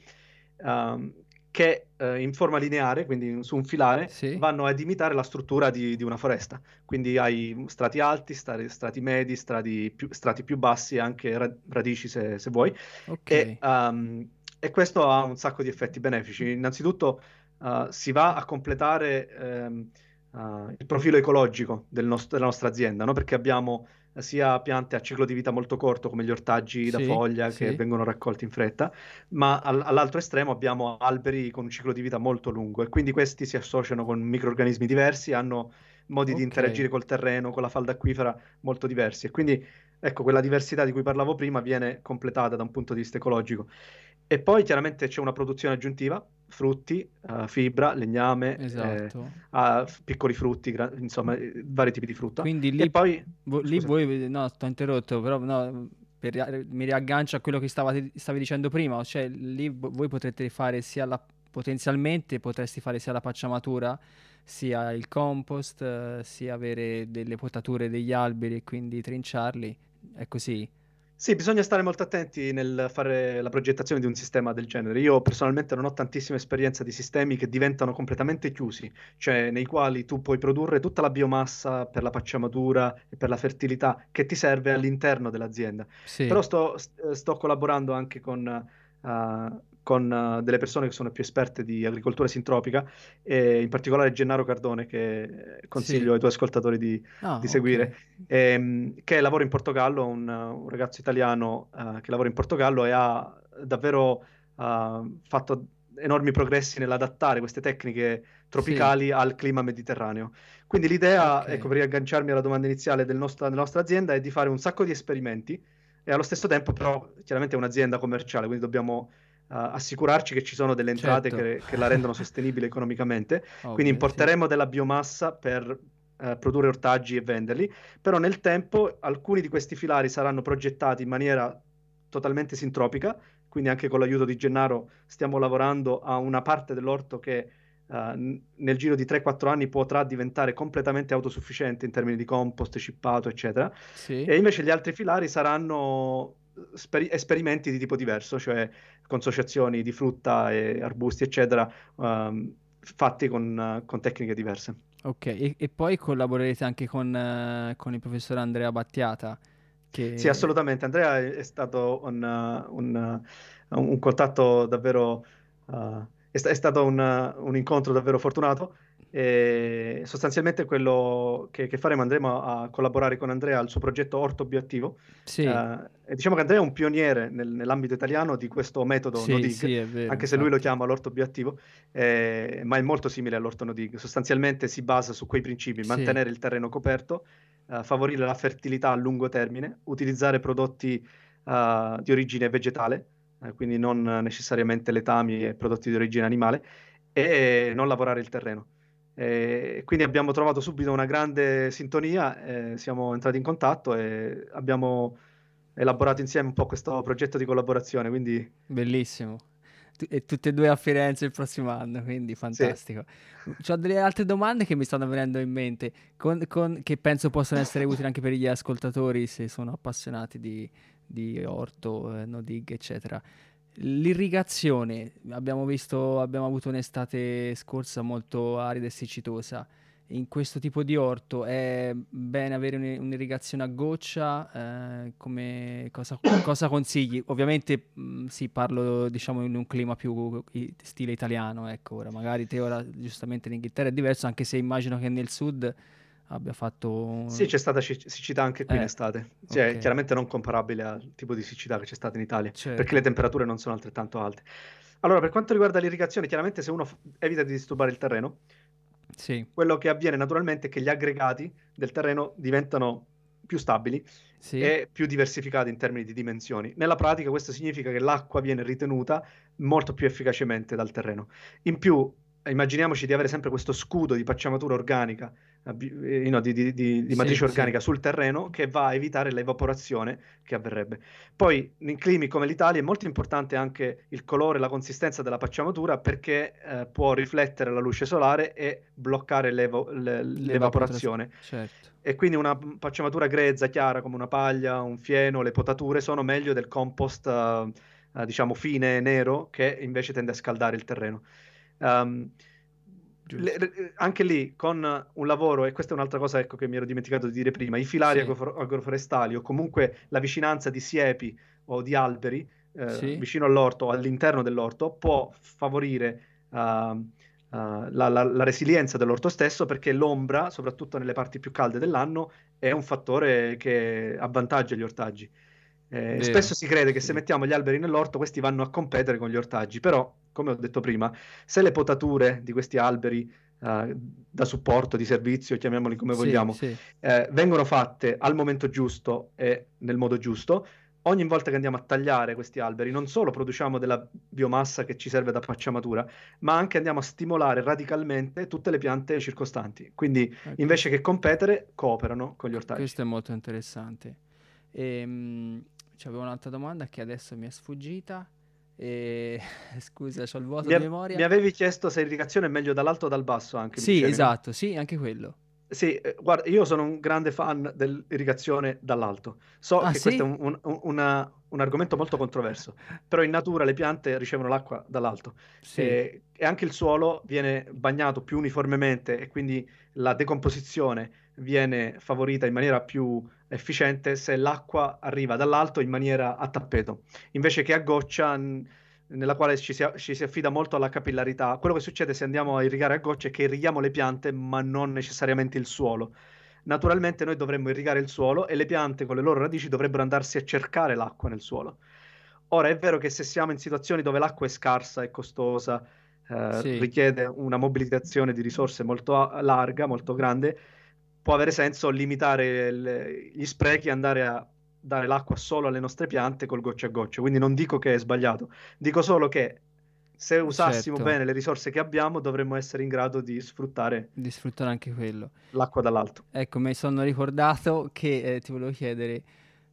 Speaker 4: um, che uh, in forma lineare, quindi su un filare, sì. vanno ad imitare la struttura di, di, una foresta. Quindi hai strati alti, strati, strati medi, strati più, strati più, bassi, anche ra- radici se, se vuoi. Okay. E, um, e, questo ha un sacco di effetti benefici. Innanzitutto uh, si va a completare... Um, uh, il profilo ecologico del nost- della nostra azienda, no? perché abbiamo sia piante a ciclo di vita molto corto come gli ortaggi sì, da foglia che vengono raccolti in fretta, ma all- all'altro estremo abbiamo alberi con un ciclo di vita molto lungo e quindi questi si associano con microrganismi diversi, hanno modi okay. di interagire col terreno, con la falda acquifera molto diversi e quindi ecco quella diversità di cui parlavo prima viene completata da un punto di vista ecologico. E poi chiaramente c'è una produzione aggiuntiva, frutti, uh, fibra, legname, esatto. eh, uh, piccoli frutti, gra- insomma, eh, vari tipi di frutta.
Speaker 3: Quindi lì, poi, vo- lì voi, no, sto interrotto, però no, per, mi riaggancio a quello che stavate, stavi dicendo prima, cioè lì voi potrete fare sia la, potenzialmente potresti fare sia la pacciamatura, sia il compost, sia avere delle potature degli alberi e quindi trinciarli, è così?
Speaker 4: Sì, bisogna stare molto attenti nel fare la progettazione di un sistema del genere. Io personalmente non ho tantissima esperienza di sistemi che diventano completamente chiusi, cioè nei quali tu puoi produrre tutta la biomassa per la pacciamatura e per la fertilità che ti serve all'interno dell'azienda. Sì. Però sto, sto collaborando anche con uh, con uh, delle persone che sono più esperte di agricoltura sintropica, e in particolare Gennaro Cardone, che consiglio sì. ai tuoi ascoltatori di, oh, di seguire, okay. ehm, che lavora in Portogallo, un, un ragazzo italiano uh, che lavora in Portogallo e ha davvero uh, fatto enormi progressi nell'adattare queste tecniche tropicali sì. al clima mediterraneo. Quindi l'idea, okay. ecco, per riagganciarmi alla domanda iniziale del nostro, della nostra azienda, è di fare un sacco di esperimenti e allo stesso tempo però chiaramente è un'azienda commerciale, quindi dobbiamo assicurarci che ci sono delle entrate certo. che, che, la rendono sostenibile economicamente. Ovvio, Quindi importeremo sì. della biomassa per uh, produrre ortaggi e venderli, però nel tempo alcuni di questi filari saranno progettati in maniera totalmente sintropica, quindi anche con l'aiuto di Gennaro stiamo lavorando a una parte dell'orto che uh, nel giro di 3-4 anni potrà diventare completamente autosufficiente in termini di compost, cippato, eccetera. Sì. E invece gli altri filari saranno sper- esperimenti di tipo diverso, cioè consociazioni di frutta e arbusti, eccetera, um, fatti con, con, tecniche diverse.
Speaker 3: Ok, e, e poi collaborerete anche con, uh, con, il professor Andrea Battiata?
Speaker 4: Che... Sì, assolutamente. Andrea è stato un, uh, un, un contatto davvero... È, st- è, stato un, un incontro davvero fortunato e sostanzialmente quello che, che, faremo andremo a collaborare con Andrea al suo progetto Orto Bioattivo. Sì. Uh, e diciamo che Andrea è un pioniere nel, nell'ambito italiano di questo metodo sì, no dig, sì, vero, anche se lui lo chiama l'orto bioattivo, eh, ma è molto simile all'orto no dig. Sostanzialmente si basa su quei principi: mantenere il terreno coperto, uh, favorire la fertilità a lungo termine, utilizzare prodotti uh, di origine vegetale, quindi non necessariamente letami e prodotti di origine animale, e non lavorare il terreno. E quindi abbiamo trovato subito una grande sintonia, eh, siamo entrati in contatto e abbiamo elaborato insieme un po' questo progetto di collaborazione. Quindi...
Speaker 3: Bellissimo. E tutte e due a Firenze il prossimo anno, quindi fantastico. Sì. Ho delle altre domande che mi stanno venendo in mente, con, con, che penso possano essere utili anche per gli ascoltatori se sono appassionati di, di orto, eh, no dig, eccetera. L'irrigazione, abbiamo visto, abbiamo avuto un'estate scorsa molto arida e siccitosa. In questo tipo di orto è bene avere un'irrigazione a goccia? Eh, come, cosa, cosa, consigli? Ovviamente mh, sì, parlo diciamo in un clima più stile italiano, ecco, ora magari te ora giustamente in Inghilterra è diverso, anche se immagino che nel sud abbia fatto...
Speaker 4: Sì, c'è stata siccità anche qui eh, in estate, cioè, okay. chiaramente non comparabile al tipo di siccità che c'è stata in Italia, certo. perché le temperature non sono altrettanto alte. Allora, per quanto riguarda l'irrigazione, chiaramente se uno f- evita di disturbare il terreno, sì. quello che avviene naturalmente è che gli aggregati del terreno diventano più stabili
Speaker 3: Sì.
Speaker 4: e più diversificate in termini di dimensioni. Nella pratica questo significa che l'acqua viene ritenuta molto più efficacemente dal terreno. In più, immaginiamoci di avere sempre questo scudo di pacciamatura organica, no, di, di- di- di
Speaker 3: Sì,
Speaker 4: matrice
Speaker 3: sì.
Speaker 4: organica sul terreno che va a evitare l'evaporazione che avverrebbe. Poi, in climi come l'Italia è molto importante anche il colore e la consistenza della pacciamatura perché eh, può riflettere la luce solare e bloccare l'evo- le- l'evaporazione.
Speaker 3: Certo.
Speaker 4: E quindi una pacciamatura grezza, chiara come una paglia, un fieno, le potature sono meglio del compost, eh, eh, diciamo, fine nero che invece tende a scaldare il terreno. Um. Le- anche lì con un lavoro, e questa è un'altra cosa ecco, che mi ero dimenticato di dire prima, i filari
Speaker 3: Sì.
Speaker 4: agro- agroforestali o comunque la vicinanza di siepi o di alberi eh,
Speaker 3: Sì.
Speaker 4: vicino all'orto o all'interno dell'orto può favorire ehm, eh, la, la- la resilienza dell'orto stesso perché l'ombra, soprattutto nelle parti più calde dell'anno, è un fattore che avvantaggia gli ortaggi. Eh, spesso si crede che se mettiamo gli alberi nell'orto questi vanno a competere con gli ortaggi, però, come ho detto prima, se le potature di questi alberi eh, da supporto, di servizio, chiamiamoli come
Speaker 3: Sì,
Speaker 4: vogliamo,
Speaker 3: sì.
Speaker 4: eh, vengono fatte al momento giusto e nel modo giusto, ogni volta che andiamo a tagliare questi alberi, non solo produciamo della biomassa che ci serve da pacciamatura, ma anche andiamo a stimolare radicalmente tutte le piante circostanti. Quindi,
Speaker 3: Ecco.
Speaker 4: invece che competere, cooperano con gli ortaggi.
Speaker 3: Questo è molto interessante. Ehm, c'avevo un'altra domanda che adesso mi è sfuggita. E... Scusa, ho il vuoto
Speaker 4: Mi,
Speaker 3: di memoria.
Speaker 4: mi avevi chiesto se l'irrigazione è meglio dall'alto o dal basso anche,
Speaker 3: Sì,
Speaker 4: dicevi, no?
Speaker 3: esatto, sì, anche quello.
Speaker 4: Sì, eh, guarda, io sono un grande fan dell'irrigazione dall'alto. So
Speaker 3: Ah,
Speaker 4: che questo è
Speaker 3: sì?
Speaker 4: un, un- un- una- un argomento molto controverso, però in natura le piante ricevono l'acqua dall'alto
Speaker 3: Sì,
Speaker 4: e, e anche il suolo viene bagnato più uniformemente e quindi la decomposizione viene favorita in maniera più efficiente se l'acqua arriva dall'alto in maniera a tappeto, invece che a goccia, n- nella quale ci si, ci si affida molto alla capillarità. Quello che succede se andiamo a irrigare a goccia è che irrighiamo le piante, ma non necessariamente il suolo. Naturalmente noi dovremmo irrigare il suolo e le piante con le loro radici dovrebbero andarsi a cercare l'acqua nel suolo. Ora è vero che se siamo in situazioni dove l'acqua è scarsa e costosa, eh,
Speaker 3: Sì.
Speaker 4: richiede una mobilitazione di risorse molto a- larga, molto grande, può avere senso limitare le- gli sprechi e andare a dare l'acqua solo alle nostre piante col goccia a goccia. Quindi non dico che è sbagliato, dico solo che se usassimo
Speaker 3: certo,
Speaker 4: bene le risorse che abbiamo, dovremmo essere in grado di sfruttare
Speaker 3: di sfruttare anche quello.
Speaker 4: l'acqua dall'alto.
Speaker 3: Ecco, mi sono ricordato che eh, ti volevo chiedere,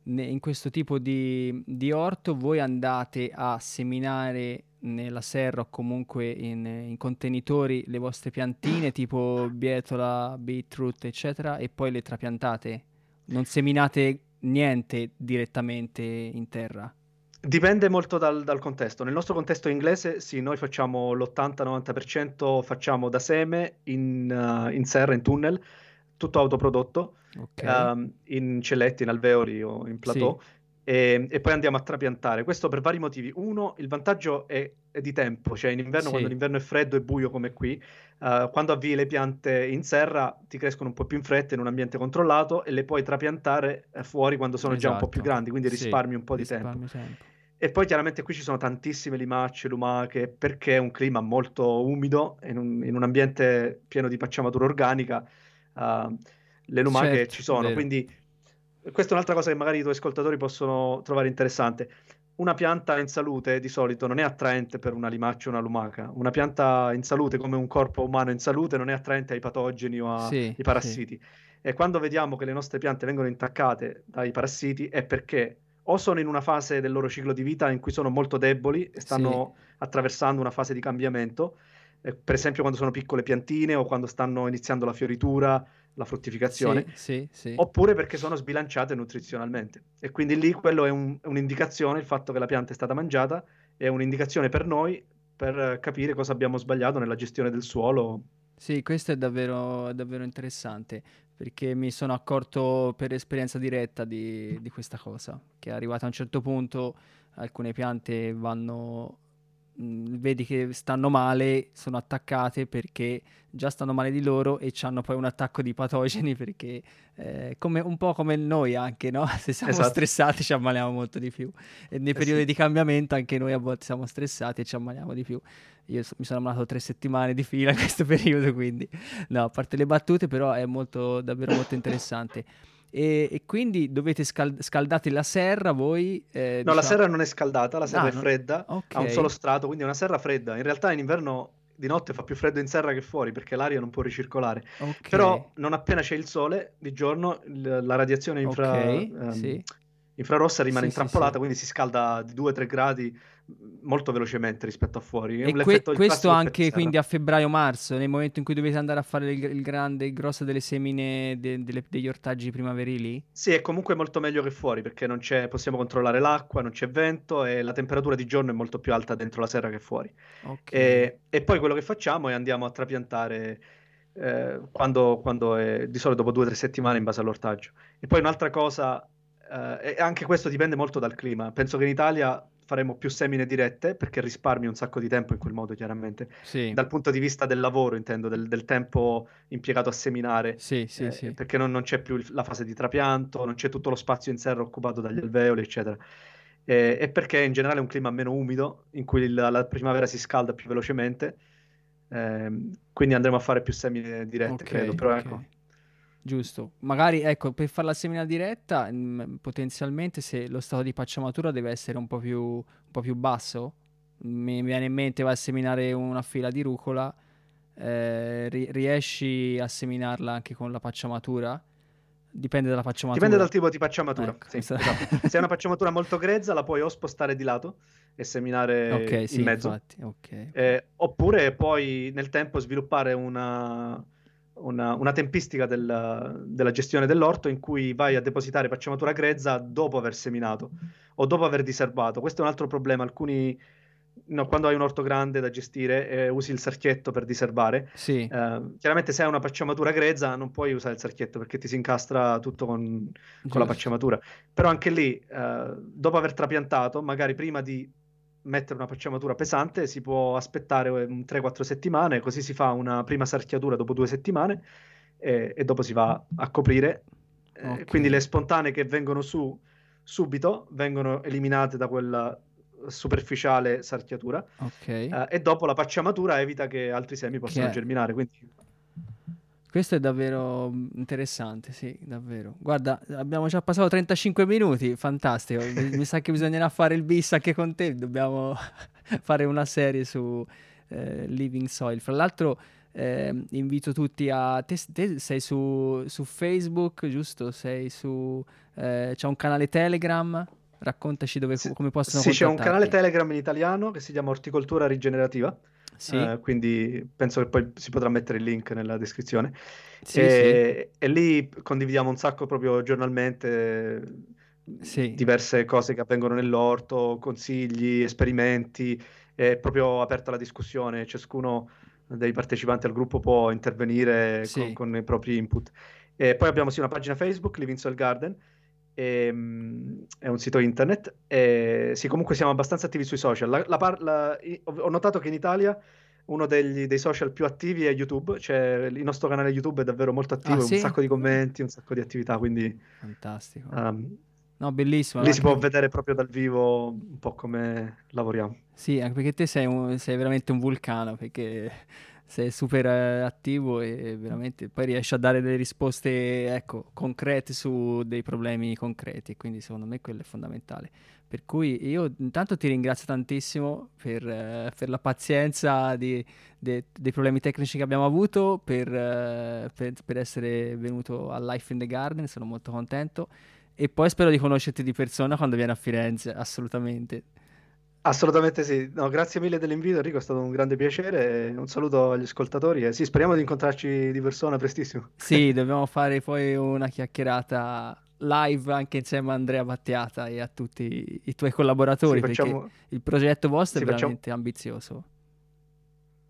Speaker 3: in questo tipo di, di orto voi andate a seminare nella serra o comunque in, in contenitori le vostre piantine tipo bietola, beetroot, eccetera, e poi le trapiantate? Non seminate niente direttamente in terra?
Speaker 4: Dipende molto dal, dal contesto. Nel nostro contesto inglese, sì, noi facciamo l'80-90% facciamo da seme in, eh, in serra, in tunnel, tutto autoprodotto,
Speaker 3: Ok,
Speaker 4: ehm, in celletti, in alveoli o in plateau, e, e poi andiamo a trapiantare. Questo per vari motivi. Uno, il vantaggio è, è di tempo, cioè in inverno,
Speaker 3: Sì.
Speaker 4: quando l'inverno è freddo e buio come qui, eh, quando avvii le piante in serra ti crescono un po' più in fretta in un ambiente controllato e le puoi trapiantare eh, fuori quando sono già un po' più
Speaker 3: esatto.
Speaker 4: grandi, quindi
Speaker 3: Sì,
Speaker 4: risparmi un po' di tempo.
Speaker 3: tempo.
Speaker 4: E poi chiaramente qui ci sono tantissime limacce, lumache, perché è un clima molto umido, in un, in un ambiente pieno di pacciamatura organica, eh, le lumache
Speaker 3: Certo,
Speaker 4: ci sono.
Speaker 3: vero.
Speaker 4: Quindi questa è un'altra cosa che magari i tuoi ascoltatori possono trovare interessante. Una pianta in salute di solito non è attraente per una limaccia o una lumaca. Una pianta in salute, come un corpo umano in salute, non è attraente ai patogeni o
Speaker 3: Sì,
Speaker 4: ai
Speaker 3: sì.
Speaker 4: parassiti. E quando vediamo che le nostre piante vengono intaccate dai parassiti è perché o sono in una fase del loro ciclo di vita in cui sono molto deboli e stanno attraversando una fase di cambiamento, eh, per esempio quando sono piccole piantine o quando stanno iniziando la fioritura, la fruttificazione,
Speaker 3: Sì, sì, sì.
Speaker 4: oppure perché sono sbilanciate nutrizionalmente. E quindi lì quello è, un- è un'indicazione, il fatto che la pianta è stata mangiata, è un'indicazione per noi per capire cosa abbiamo sbagliato nella gestione del suolo.
Speaker 3: Sì, questo è davvero, è davvero interessante perché mi sono accorto per esperienza diretta di, di questa cosa, che arrivata a un certo punto alcune piante vanno, mh, vedi che stanno male, sono attaccate perché già stanno male di loro e hanno poi un attacco di patogeni perché eh, come, un po' come noi anche, no? Se siamo
Speaker 4: Esatto.
Speaker 3: stressati ci ammaliamo molto di più e nei
Speaker 4: Eh
Speaker 3: periodi
Speaker 4: sì.
Speaker 3: di cambiamento anche noi a volte siamo stressati e ci ammaliamo di più. Io so- mi sono ammalato tre settimane di fila in questo periodo, quindi no, a parte le battute, però è molto, davvero molto interessante. E, e quindi dovete scal- scaldate la serra voi?
Speaker 4: Eh, no, diciamo... la serra non è scaldata, la serra ah, è fredda,
Speaker 3: okay.
Speaker 4: ha un solo strato, quindi è una serra fredda. In realtà in inverno di notte fa più freddo in serra che fuori perché l'aria non può ricircolare. Okay. Però non appena c'è il sole, di giorno la radiazione infra, okay, um, sì. Infrarossa rimane sì, intrappolata, sì, quindi si scalda di 2-3 gradi molto velocemente rispetto a fuori.
Speaker 3: È e que- questo anche quindi a febbraio-marzo, nel momento in cui dovete andare a fare il, il grande, il grosso delle semine de- delle, degli ortaggi primaverili?
Speaker 4: Sì, è comunque molto meglio che fuori perché non c'è, possiamo controllare l'acqua, non c'è vento e la temperatura di giorno è molto più alta dentro la serra che fuori. Okay. E, e, poi quello che facciamo è andiamo a trapiantare eh, quando, quando è, di solito dopo due o tre settimane in base all'ortaggio. E poi un'altra cosa, eh, e anche questo dipende molto dal clima. Penso che in Italia faremo più semine dirette perché risparmi un sacco di tempo in quel modo, chiaramente.
Speaker 3: Sì.
Speaker 4: Dal punto di vista del lavoro, intendo, del, del tempo impiegato a seminare.
Speaker 3: Sì, sì,
Speaker 4: eh,
Speaker 3: sì.
Speaker 4: Perché non, non, c'è più la fase di trapianto, non c'è tutto lo spazio in serra occupato dagli alveoli, eccetera. Eh, e perché in generale è un clima meno umido, in cui la, la primavera si scalda più velocemente. Eh, quindi andremo a fare più semine dirette, okay, credo. Però okay. ecco
Speaker 3: Giusto, magari ecco per fare la semina diretta, mh, mm, potenzialmente se lo stato di pacciamatura deve essere un po' più, un po più basso, mi viene in mente vai a seminare una fila di rucola, eh, ri- riesci a seminarla anche con la pacciamatura? Dipende dalla pacciamatura.
Speaker 4: Dipende dal tipo di pacciamatura. Ecco, sì, esatto. Se è una pacciamatura molto grezza, la puoi o spostare di lato e seminare okay, in
Speaker 3: sì,
Speaker 4: mezzo.
Speaker 3: Okay.
Speaker 4: eh, oppure puoi nel tempo sviluppare una una, una tempistica del, della gestione dell'orto in cui vai a depositare pacciamatura grezza dopo aver seminato o dopo aver diserbato. Questo è un altro problema. Alcuni, no, quando hai un orto grande da gestire e usi il sarchietto per diserbare,
Speaker 3: sì.
Speaker 4: eh, chiaramente se hai una pacciamatura grezza non puoi usare il sarchietto perché ti si incastra tutto con, con la pacciamatura. Però anche lì, eh, dopo aver trapiantato, magari prima di mettere una pacciamatura pesante, si può aspettare 3-4 settimane, così si fa una prima sarchiatura dopo due settimane e, e dopo si va a coprire. Eh, okay. quindi le spontanee che vengono su subito vengono eliminate da quella superficiale sarchiatura
Speaker 3: okay.
Speaker 4: uh, e dopo la pacciamatura evita che altri semi possano che... germinare. Quindi
Speaker 3: questo è davvero interessante, sì, davvero. Guarda, abbiamo già passato 35 minuti, fantastico. mi, mi, sa che bisognerà fare il bis anche con te, dobbiamo fare una serie su eh, Living Soil. Fra l'altro eh, invito tutti a... Te, te sei su, su, Facebook, giusto? Sei su... Eh, c'è un canale Telegram? Raccontaci dove, sì, come possono
Speaker 4: Sì, c'è un canale Telegram in italiano che si chiama Orticoltura Rigenerativa
Speaker 3: sì.
Speaker 4: Uh, quindi penso che poi si potrà mettere il link nella descrizione. Sì, e, sì. e, lì condividiamo un sacco proprio giornalmente diverse cose che avvengono nell'orto, consigli, esperimenti, è proprio aperta la discussione, ciascuno dei partecipanti al gruppo può intervenire con, con, i propri input. E poi abbiamo sì una pagina Facebook, Living Soil Garden, e, um, è un sito internet. E, sì, comunque siamo abbastanza attivi sui social. La, la par- la, ho notato che in Italia uno degli, dei social più attivi è YouTube, cioè il nostro canale YouTube è davvero molto attivo, ah, sì? un sacco di commenti, un sacco di attività, quindi...
Speaker 3: Fantastico.
Speaker 4: Um,
Speaker 3: no, bellissimo.
Speaker 4: Lì si può vedere proprio dal vivo un po' come lavoriamo.
Speaker 3: Sì, anche perché te sei, un, sei veramente un vulcano, perché sei super eh, attivo e veramente poi riesci a dare delle risposte ecco, concrete su dei problemi concreti. Quindi secondo me quello è fondamentale. Per cui io intanto ti ringrazio tantissimo per, eh, per la pazienza di, de, dei problemi tecnici che abbiamo avuto per, eh, per, per essere venuto a Life in the Garden sono molto contento. E poi spero di conoscerti di persona quando vieni a Firenze assolutamente
Speaker 4: Assolutamente sì, no, grazie mille dell'invito Enrico, è stato un grande piacere, un saluto agli ascoltatori e sì, speriamo di incontrarci di persona prestissimo.
Speaker 3: Sì, dobbiamo fare poi una chiacchierata live anche insieme a Andrea Battiata e a tutti i tuoi collaboratori sì, facciamo... perché il progetto vostro sì, è veramente facciamo... ambizioso.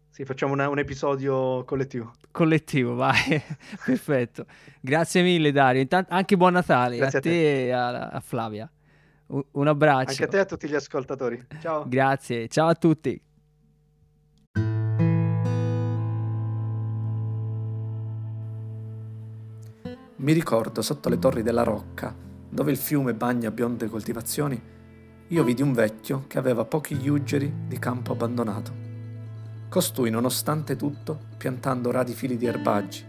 Speaker 4: Sì, facciamo una, un episodio collettivo.
Speaker 3: Collettivo, vai, perfetto. Grazie mille Dario, Intanto, anche buon Natale a, a, te e a, a Flavia. Un abbraccio.
Speaker 4: Anche a te e a tutti gli ascoltatori. Ciao.
Speaker 3: Grazie, ciao a tutti.
Speaker 2: Mi ricordo sotto le torri della Rocca, dove il fiume bagna bionde coltivazioni, io vidi un vecchio che aveva pochi ugeri di campo abbandonato. Costui, nonostante tutto, piantando radi fili di erbaggi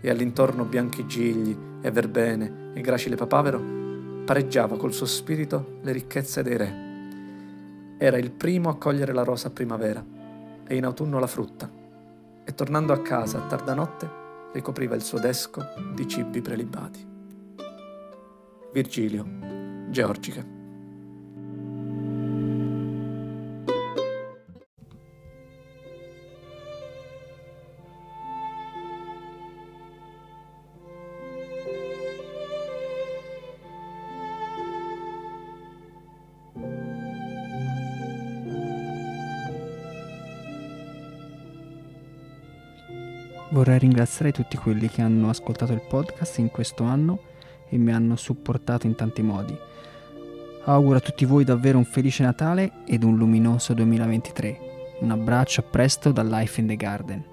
Speaker 2: e all'intorno bianchi gigli e verbene
Speaker 4: e gracile papavero pareggiava col suo spirito le ricchezze dei re. Era il primo a cogliere la rosa a primavera e in autunno la frutta, e tornando a casa a tarda notte ricopriva il suo desco di cibi prelibati. Virgilio, Georgica.
Speaker 3: Vorrei ringraziare tutti quelli che hanno ascoltato il podcast in questo anno e mi hanno supportato in tanti modi. Auguro a tutti voi davvero un felice Natale ed un luminoso 2023. Un abbraccio a presto da Life in the Garden.